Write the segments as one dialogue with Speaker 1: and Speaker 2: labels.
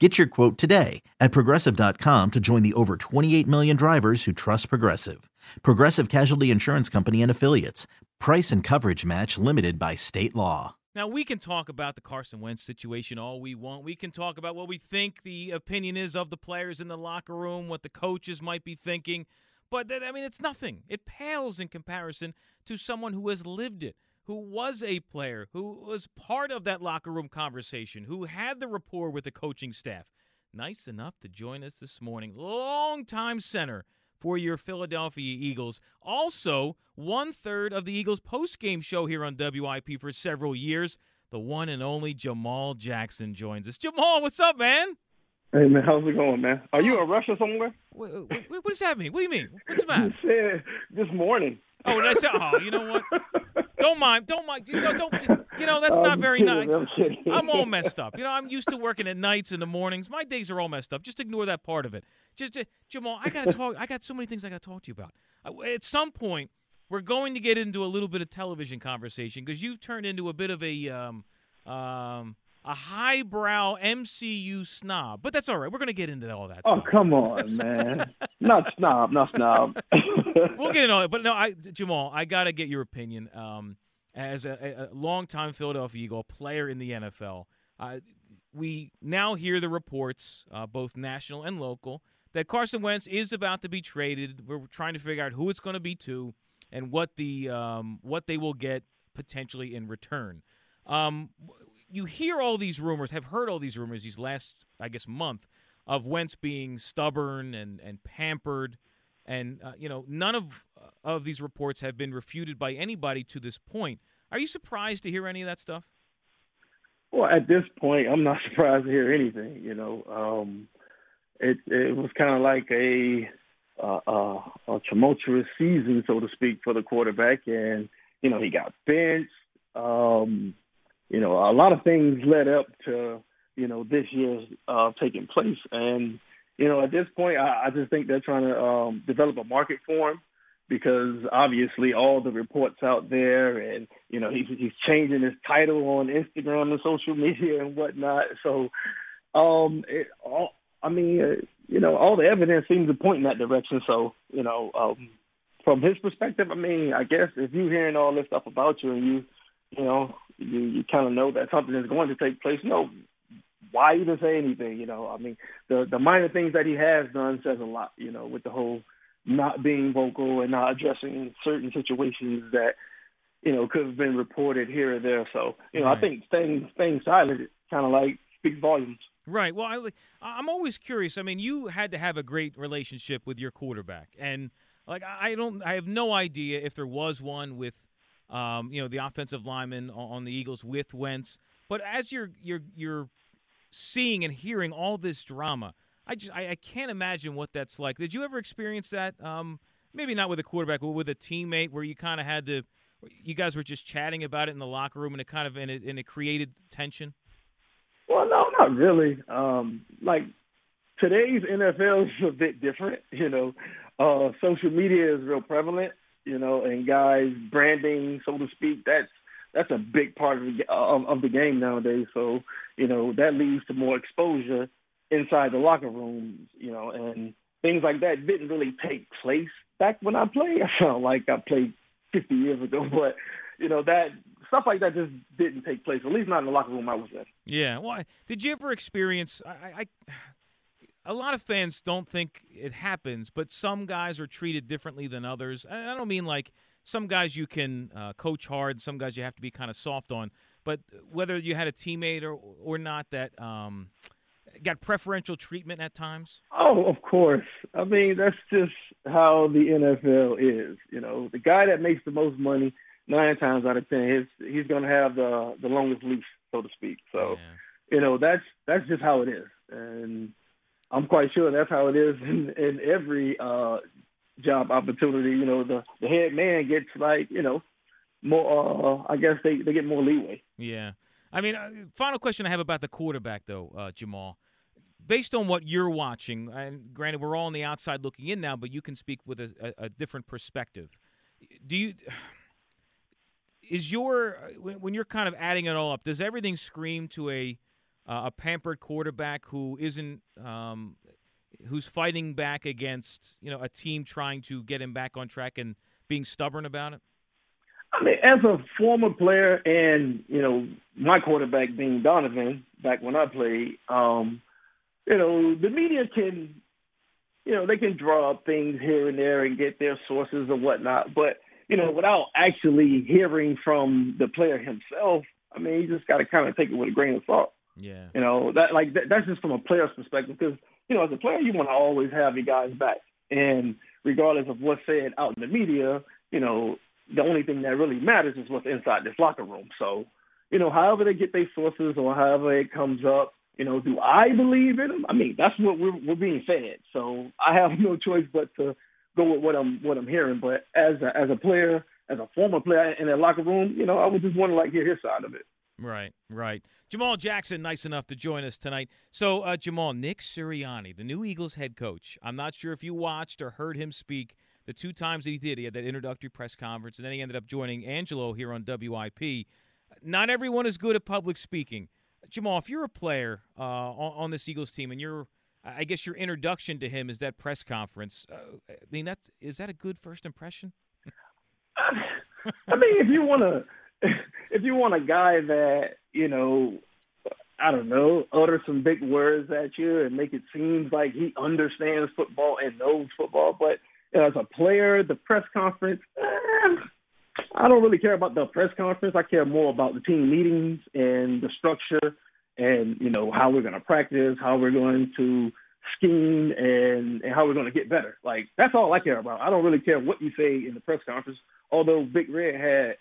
Speaker 1: Get your quote today at progressive.com to join the over 28 million drivers who trust Progressive. Progressive Casualty Insurance Company and Affiliates. Price and coverage match limited by state law.
Speaker 2: Now, we can talk about the Carson Wentz situation all we want. We can talk about what we think the opinion is of the players in the locker room, what the coaches might be thinking. But, I mean, it's nothing. It pales in comparison to someone who has lived it who was a player, who was part of that locker room conversation, who had the rapport with the coaching staff. Nice enough to join us this morning. Longtime center for your Philadelphia Eagles. Also, one third of the Eagles post-game show here on WIP for several years. The one and only Jamaal Jackson joins us. Jamaal, what's up, man?
Speaker 3: Hey man, how's it going, man? Are you oh. in Russia somewhere?
Speaker 2: What, what, what does that mean? What do you mean? What's the matter?
Speaker 3: This morning.
Speaker 2: Oh, and I said, oh, you know what? Don't mind, don't mind. You know, don't. You know, that's
Speaker 3: I'm
Speaker 2: not very
Speaker 3: kidding,
Speaker 2: nice.
Speaker 3: I'm.
Speaker 2: I'm all messed up. You know, I'm used to working at nights and the mornings. My days are all messed up. Just ignore that part of it. Just uh, Jamaal, I gotta talk. I got so many things I gotta talk to you about. At some point, we're going to get into a little bit of television conversation because you've turned into a bit of a um, um, a highbrow MCU snob. But that's all right. We're gonna get into all that.
Speaker 3: Oh
Speaker 2: stuff.
Speaker 3: come on, man! not snob, not snob.
Speaker 2: we'll get into it. But no, I, Jamaal, I got to get your opinion. Um, as a, a longtime Philadelphia Eagle, player in the NFL, uh, we now hear the reports, uh, both national and local, that Carson Wentz is about to be traded. We're trying to figure out who it's going to be to, and what the um, what they will get potentially in return. Um, you hear all these rumors, have heard all these rumors these last, I guess, month of Wentz being stubborn and and pampered and uh, you know none of uh, of these reports have been refuted by anybody to this point. Are you surprised to hear any of that stuff?
Speaker 3: well, at this point, I'm not surprised to hear anything. You know, um, it it was kind of like a, uh, uh, a tumultuous season, so to speak, for the quarterback, and you know he got benched. Um, you know, a lot of things led up to you know this year's uh, taking place, and you know at this point, I, I just think they're trying to um, develop a market for him because obviously all the reports out there, and you know he's he's changing his title on Instagram and social media and whatnot. So, um, it all I mean, uh, you know, all the evidence seems to point in that direction. So, you know, um, from his perspective, I mean, I guess if you're hearing all this stuff about you and you, you know, you you kind of know that something is going to take place. You know, why even say anything? You know, I mean, the the minor things that he has done says a lot. You know, with the whole not being vocal and not addressing certain situations that you know could have been reported here or there. So, you know,
Speaker 2: Right.
Speaker 3: I think staying staying silent kind of like speaks volumes.
Speaker 2: Right. Well, I, like- I'm always curious. I mean, you had to have a great relationship with your quarterback, and like I don't, I have no idea if there was one with, um, you know, the offensive lineman on on the Eagles with Wentz. But as you're you're you're seeing and hearing all this drama, I just I, I can't imagine what that's like. Did you ever experience that? Um, maybe not with a quarterback, but with a teammate, where you kind of had to, you guys were just chatting about it in the locker room, and it kind of and it, and it created tension.
Speaker 3: Well, no, not really. Um, like today's NFL is a bit different. You know, uh, social media is real prevalent. You know, and guys branding, so to speak, that's that's a big part of the of, of the game nowadays. So you know that leads to more exposure inside the locker rooms. You know, and things like that didn't really take place back when I played. I felt like I played 50 years ago, but you know that stuff like that just didn't take place. At least not in the locker room I was in.
Speaker 2: Yeah. Well, did you ever experience? I, I, a lot of fans don't think it happens, but some guys are treated differently than others. And I don't mean like some guys you can uh, coach hard, some guys you have to be kind of soft on. But whether you had a teammate or or not that um, got preferential treatment at times.
Speaker 3: Oh, of course. I mean, that's just how the NFL is. You know, the guy that makes the most money nine times out of ten, he's he's going to have the the longest leash, so to speak. So, yeah. you know, that's that's just how it is, and I'm quite sure that's how it is in, in every uh, job opportunity. You know, the the head man gets like you know more. Uh, I guess they they get more leeway.
Speaker 2: Yeah. I mean, uh, final question I have about the quarterback, though, uh, Jamaal. Based on what you're watching, and granted, we're all on the outside looking in now, but you can speak with a, a, a different perspective. Do you? Is your when you're kind of adding it all up? Does everything scream to a uh, a pampered quarterback who isn't um, who's fighting back against you know a team trying to get him back on track and being stubborn about it?
Speaker 3: I mean, as a former player, and you know, my quarterback being Donovan back when I played, um, you know, the media can, you know, they can draw up things here and there and get their sources or whatnot, but you know, without actually hearing from the player himself, I mean, you just got to kind of take it with a grain of salt.
Speaker 2: Yeah.
Speaker 3: You know, that like that, that's just from a player's perspective because you know, as a player, you want to always have your guys back, and regardless of what's said out in the media, you know, the only thing that really matters is what's inside this locker room. So, you know, however they get their sources or however it comes up, you know, do I believe in them? I mean, that's what we're we're being fed. So I have no choice but to go with what I'm what I'm hearing. But as a, as a player, as a former player in that locker room, you know, I would just want to like hear his side of it.
Speaker 2: Right, right. Jamaal Jackson, nice enough to join us tonight. So, uh, Jamaal, Nick Sirianni, the new Eagles head coach. I'm not sure if you watched or heard him speak the two times that he did. He had that introductory press conference, and then he ended up joining Angelo here on WIP. Not everyone is good at public speaking. Jamaal, if you're a player uh, on, on, this Eagles team, and you're, I guess your introduction to him is that press conference. Uh, I mean, that's is that a good first impression?
Speaker 3: I mean, if you want to, if you want a guy that you know, I don't know, utter some big words at you and make it seem like he understands football and knows football, but as a player, the press conference. Eh, I don't really care about the press conference. I care more about the team meetings and the structure and, you know, how we're going to practice, how we're going to scheme and, and how we're going to get better. Like, that's all I care about. I don't really care what you say in the press conference, although Big Red had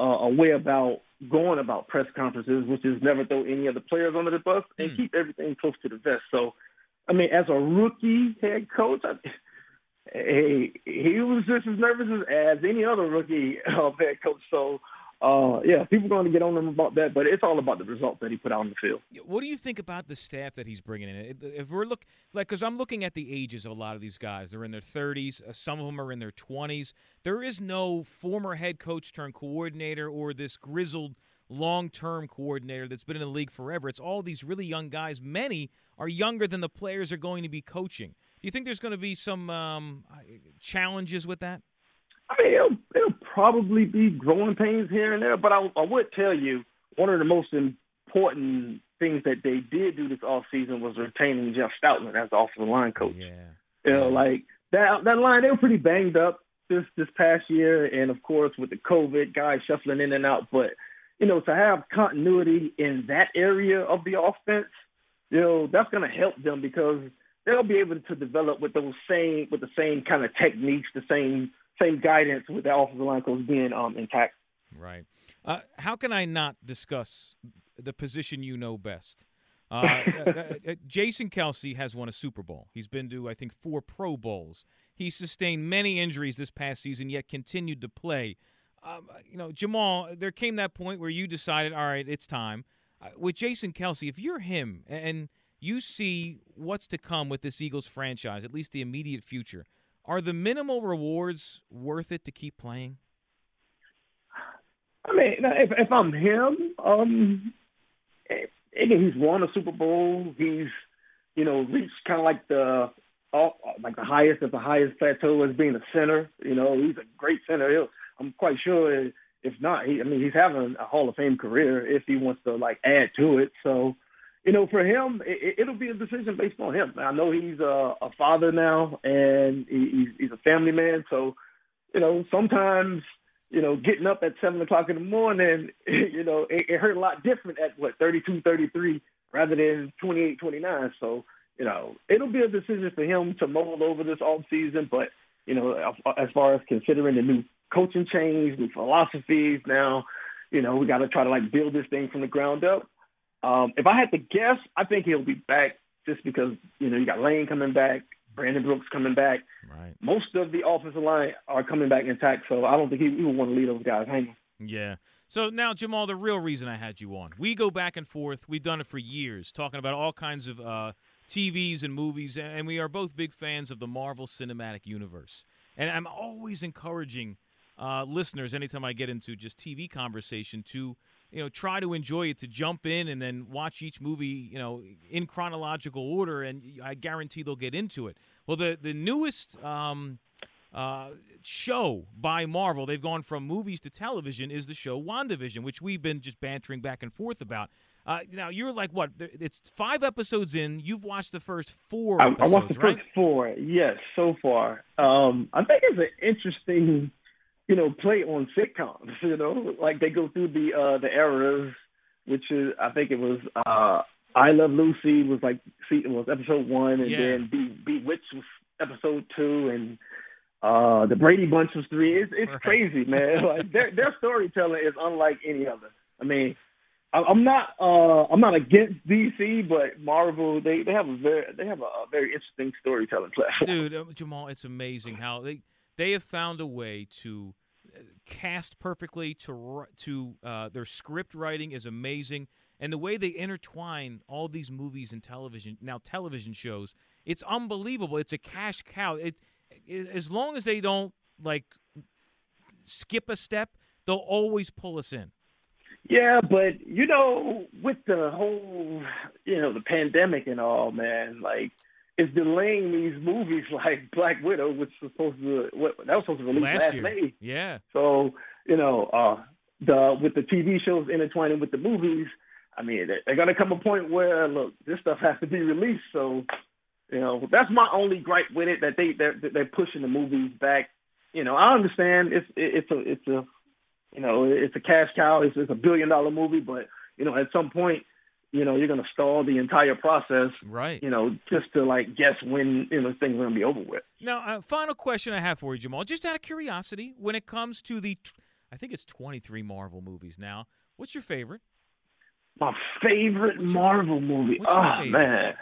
Speaker 3: uh, a way about going about press conferences, which is never throw any of the players under the bus and mm. keep everything close to the vest. So, I mean, as a rookie head coach, I, he he was just as nervous as, as any other rookie uh, head coach. So, uh, yeah, people are going to get on him about that, but it's all about the results that he put out on the field.
Speaker 2: What do you think about the staff that he's bringing in? If we're look like, because I'm looking at the ages of a lot of these guys, they're in their 30s. Uh, some of them are in their 20s. There is no former head coach turned coordinator or this grizzled long-term coordinator that's been in the league forever. It's all these really young guys. Many are younger than the players are going to be coaching. Do you think there's going to be some um, challenges with that?
Speaker 3: I mean, it'll, it'll probably be growing pains here and there, but I, I would tell you one of the most important things that they did do this off season was retaining Jeff Stoutland as the offensive line coach.
Speaker 2: Yeah.
Speaker 3: You know, like that that line, they were pretty banged up this this past year, and of course with the COVID guys shuffling in and out. But you know, to have continuity in that area of the offense, you know, that's going to help them because they'll be able to develop with those same with the same kind of techniques, the same same guidance with the offensive line coach being um, intact.
Speaker 2: Right. Uh, how can I not discuss the position you know best? Uh, uh, uh, uh, Jason Kelce has won a Super Bowl. He's been to, I think, four Pro Bowls. He sustained many injuries this past season, yet continued to play. Um, you know, Jamaal, there came that point where you decided, all right, it's time. Uh, with Jason Kelce, if you're him and you see what's to come with this Eagles franchise, at least the immediate future, are the minimal rewards worth it to keep playing?
Speaker 3: I mean, if, if I'm him, um, he's won a Super Bowl. He's, you know, reached kind of like the like the highest of the highest plateau as being a center. You know, he's a great center. He'll, I'm quite sure if not, he, I mean, he's having a Hall of Fame career if he wants to like add to it. So, you know, for him, it, it'll be a decision based on him. I know he's a, a father now, and he's, he's a family man. So, you know, sometimes, you know, getting up at seven o'clock in the morning, you know, it, it hurt a lot different at what 32, 33 rather than 28, 29. So, you know, it'll be a decision for him to mold over this off season. But, you know, as far as considering the new coaching change, new philosophies now, you know, we got to try to like build this thing from the ground up. Um, if I had to guess, I think he'll be back just because you know you got Lane coming back, Brandon Brooks coming back.
Speaker 2: Right.
Speaker 3: Most of the offensive line are coming back intact, so I don't think he, he would want to leave those guys hanging.
Speaker 2: Yeah. So now, Jamaal, the real reason I had you on, we go back and forth. We've done it for years, talking about all kinds of uh, TVs and movies, and we are both big fans of the Marvel Cinematic Universe. And I'm always encouraging uh, listeners, anytime I get into just TV conversation, to you know try to enjoy it to jump in and then watch each movie you know in chronological order and i guarantee they'll get into it well the the newest um, uh, show by marvel they've gone from movies to television is the show wandavision which we've been just bantering back and forth about uh, now you're like what? It's five episodes in. You've watched the first four.
Speaker 3: I,
Speaker 2: episodes,
Speaker 3: I watched the
Speaker 2: right?
Speaker 3: first four. Yes, so far. Um, I think it's an interesting you know, play on sitcoms. You know, like they go through the uh the eras, which is I think it was uh I Love Lucy was like see it was episode one, and
Speaker 2: Yeah.
Speaker 3: then Be Bewitched was episode two, and uh the Brady Bunch was three. It's it's
Speaker 2: Right.
Speaker 3: crazy, man. like their their storytelling is unlike any other. I mean. I'm not. Uh, I'm not against DC, but Marvel they, they have a very they have a, very interesting storytelling platform.
Speaker 2: dude uh, jamaal it's amazing how they they have found a way to cast perfectly to to uh, their script writing is amazing. And the way they intertwine all these movies and television now television shows it's unbelievable. It's a cash cow. It, it as long as they don't like skip a step they'll always pull us in.
Speaker 3: Yeah, but you know, with the whole, you know, the pandemic and all, man, like it's delaying these movies like Black Widow, which was supposed to what that was supposed to release
Speaker 2: last
Speaker 3: last,
Speaker 2: year
Speaker 3: May.
Speaker 2: yeah
Speaker 3: So you know, uh, the with the TV shows intertwining with the movies, I mean, they're, they're gonna come a point where look, this stuff has to be released. So you know, that's my only gripe with it that they they're they're pushing the movies back. You know, I understand it's it's a it's a you know, it's a cash cow. It's, it's a billion dollar movie, but you know, at some point, you know, you're going to stall the entire process.
Speaker 2: right
Speaker 3: You know, just to like guess when you know things are going to be over with.
Speaker 2: Now, uh, final question I have for you, Jamaal, just out of curiosity, when it comes to the, t- I think it's 23 Marvel movies now. What's your favorite?
Speaker 3: My favorite
Speaker 2: your-
Speaker 3: Marvel movie. Oh
Speaker 2: favorite?
Speaker 3: man.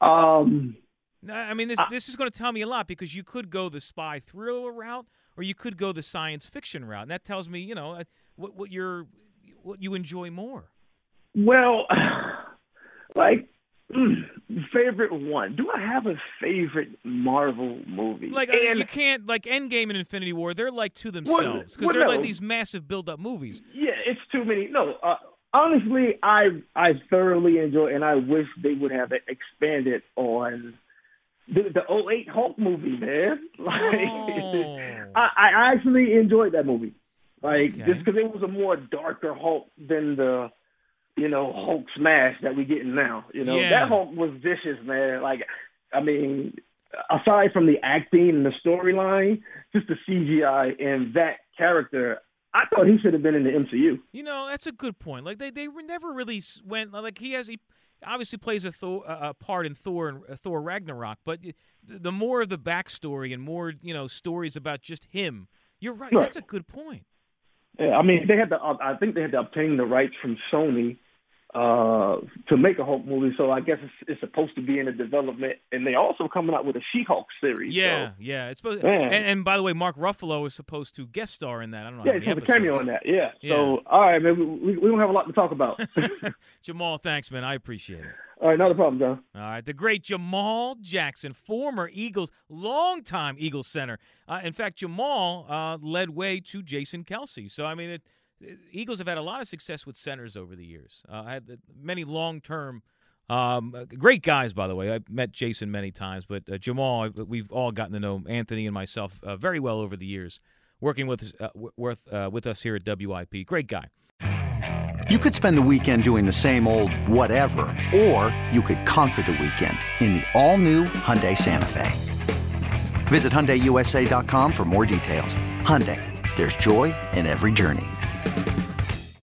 Speaker 3: Um.
Speaker 2: Now, I mean, this this is going to tell me a lot because you could go the spy thriller route, or you could go the science fiction route, and that tells me, you know, uh, what what you're what you enjoy more.
Speaker 3: Well, like mm, favorite one. Do I have a favorite Marvel movie?
Speaker 2: Like uh,
Speaker 3: and
Speaker 2: you can't like Endgame and Infinity War, they're like to themselves because
Speaker 3: well,
Speaker 2: they're like these massive build up movies.
Speaker 3: Yeah, it's too many. No, uh, honestly, I I thoroughly enjoy, and I wish they would have expanded on the the 08 Hulk movie, man. Like,
Speaker 2: Oh.
Speaker 3: I, I actually enjoyed that movie, like
Speaker 2: Okay.
Speaker 3: just because it was a more darker Hulk than the you know Hulk smash that we're getting now. You know
Speaker 2: Yeah.
Speaker 3: that Hulk was vicious, man. Like, I mean. Aside from the acting and the storyline, just the CGI and that character, I thought he should have been in the MCU.
Speaker 2: You know, that's a good point. Like they they never really went like he has he obviously plays a Thor a part in Thor and uh, Thor Ragnarok, but the the more of the backstory and more you know stories about just him. You're right.
Speaker 3: Right.
Speaker 2: That's a good point.
Speaker 3: Yeah, I mean, they had to. uh, I think they had to obtain the rights from Sony uh, to make a Hulk movie. So I guess it's, it's supposed to be in a development, and they also coming out with a She-Hulk series.
Speaker 2: Yeah,
Speaker 3: so,
Speaker 2: yeah. It's supposed.
Speaker 3: Man.
Speaker 2: And, and by the way, Mark Ruffalo is supposed to guest star in that. I don't know.
Speaker 3: yeah, it's
Speaker 2: many
Speaker 3: cameo in that. Yeah.
Speaker 2: Yeah.
Speaker 3: So all right, man, we, we, don't have a lot to talk about.
Speaker 2: Jamaal, thanks, man. I appreciate it.
Speaker 3: all right, not a problem, John.
Speaker 2: All right, the great Jamaal Jackson, former Eagles, longtime Eagles center. Uh, in fact, Jamaal uh, led way to Jason Kelce. So I mean, it- Eagles have had a lot of success with centers over the years. Uh, I had uh, many long-term, um, uh, great guys, by the way. I've met Jason many times, but uh, Jamaal, we've all gotten to know Anthony and myself uh, very well over the years, working with uh, with with us here at WIP. Great guy.
Speaker 4: You could spend the weekend doing the same old whatever, or you could conquer the weekend in the all-new Hyundai Santa Fe. Visit HyundaiUSA.com for more details. Hyundai, there's joy in every journey.